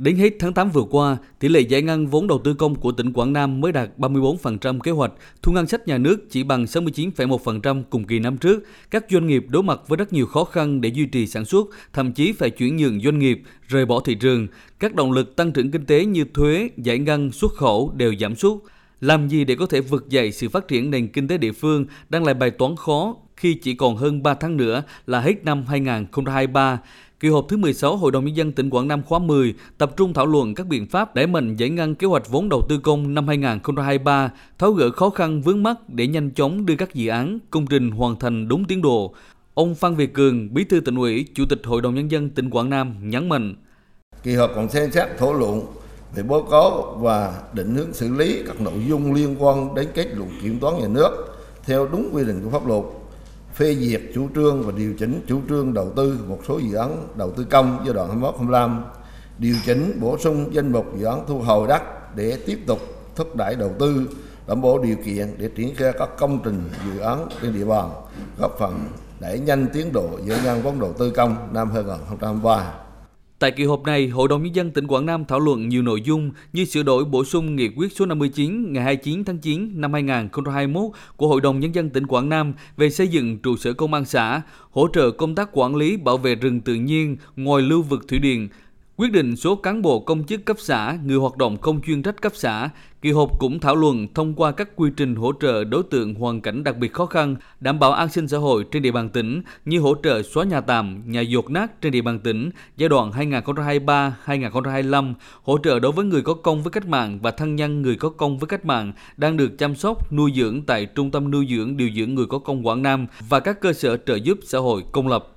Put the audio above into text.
Đến hết tháng 8 vừa qua, tỷ lệ giải ngân vốn đầu tư công của tỉnh Quảng Nam mới đạt 34% kế hoạch, thu ngân sách nhà nước chỉ bằng 69,1% cùng kỳ năm trước. Các doanh nghiệp đối mặt với rất nhiều khó khăn để duy trì sản xuất, thậm chí phải chuyển nhượng doanh nghiệp, rời bỏ thị trường. Các động lực tăng trưởng kinh tế như thuế, giải ngân, xuất khẩu đều giảm sút. Làm gì để có thể vực dậy sự phát triển nền kinh tế địa phương đang là bài toán khó khi chỉ còn hơn 3 tháng nữa là hết năm 2023. Kỳ họp thứ 16 Hội đồng Nhân dân tỉnh Quảng Nam khóa 10 tập trung thảo luận các biện pháp đẩy mạnh giải ngân kế hoạch vốn đầu tư công năm 2023, tháo gỡ khó khăn vướng mắt để nhanh chóng đưa các dự án, công trình hoàn thành đúng tiến độ. Ông Phan Việt Cường, Bí thư tỉnh ủy, Chủ tịch Hội đồng Nhân dân tỉnh Quảng Nam nhấn mạnh. Kỳ họp còn xem xét thảo luận về báo cáo và định hướng xử lý các nội dung liên quan đến kết luận kiểm toán nhà nước theo đúng quy định của pháp luật phê duyệt chủ trương và điều chỉnh chủ trương đầu tư một số dự án đầu tư công giai đoạn 21-25, điều chỉnh bổ sung danh mục dự án thu hồi đất để tiếp tục thúc đẩy đầu tư, đảm bảo điều kiện để triển khai các công trình dự án trên địa bàn, góp phần đẩy nhanh tiến độ giải ngân vốn đầu tư công năm 2023. Tại kỳ họp này, Hội đồng Nhân dân tỉnh Quảng Nam thảo luận nhiều nội dung như sửa đổi bổ sung nghị quyết số 59 ngày 29 tháng 9 năm 2021 của Hội đồng Nhân dân tỉnh Quảng Nam về xây dựng trụ sở công an xã, hỗ trợ công tác quản lý bảo vệ rừng tự nhiên ngoài lưu vực thủy điện, Quyết định số cán bộ công chức cấp xã, người hoạt động không chuyên trách cấp xã, kỳ họp cũng thảo luận thông qua các quy trình hỗ trợ đối tượng hoàn cảnh đặc biệt khó khăn, đảm bảo an sinh xã hội trên địa bàn tỉnh như hỗ trợ xóa nhà tạm, nhà dột nát trên địa bàn tỉnh giai đoạn 2023-2025, hỗ trợ đối với người có công với cách mạng và thân nhân người có công với cách mạng đang được chăm sóc, nuôi dưỡng tại Trung tâm nuôi dưỡng điều dưỡng người có công Quảng Nam và các cơ sở trợ giúp xã hội công lập.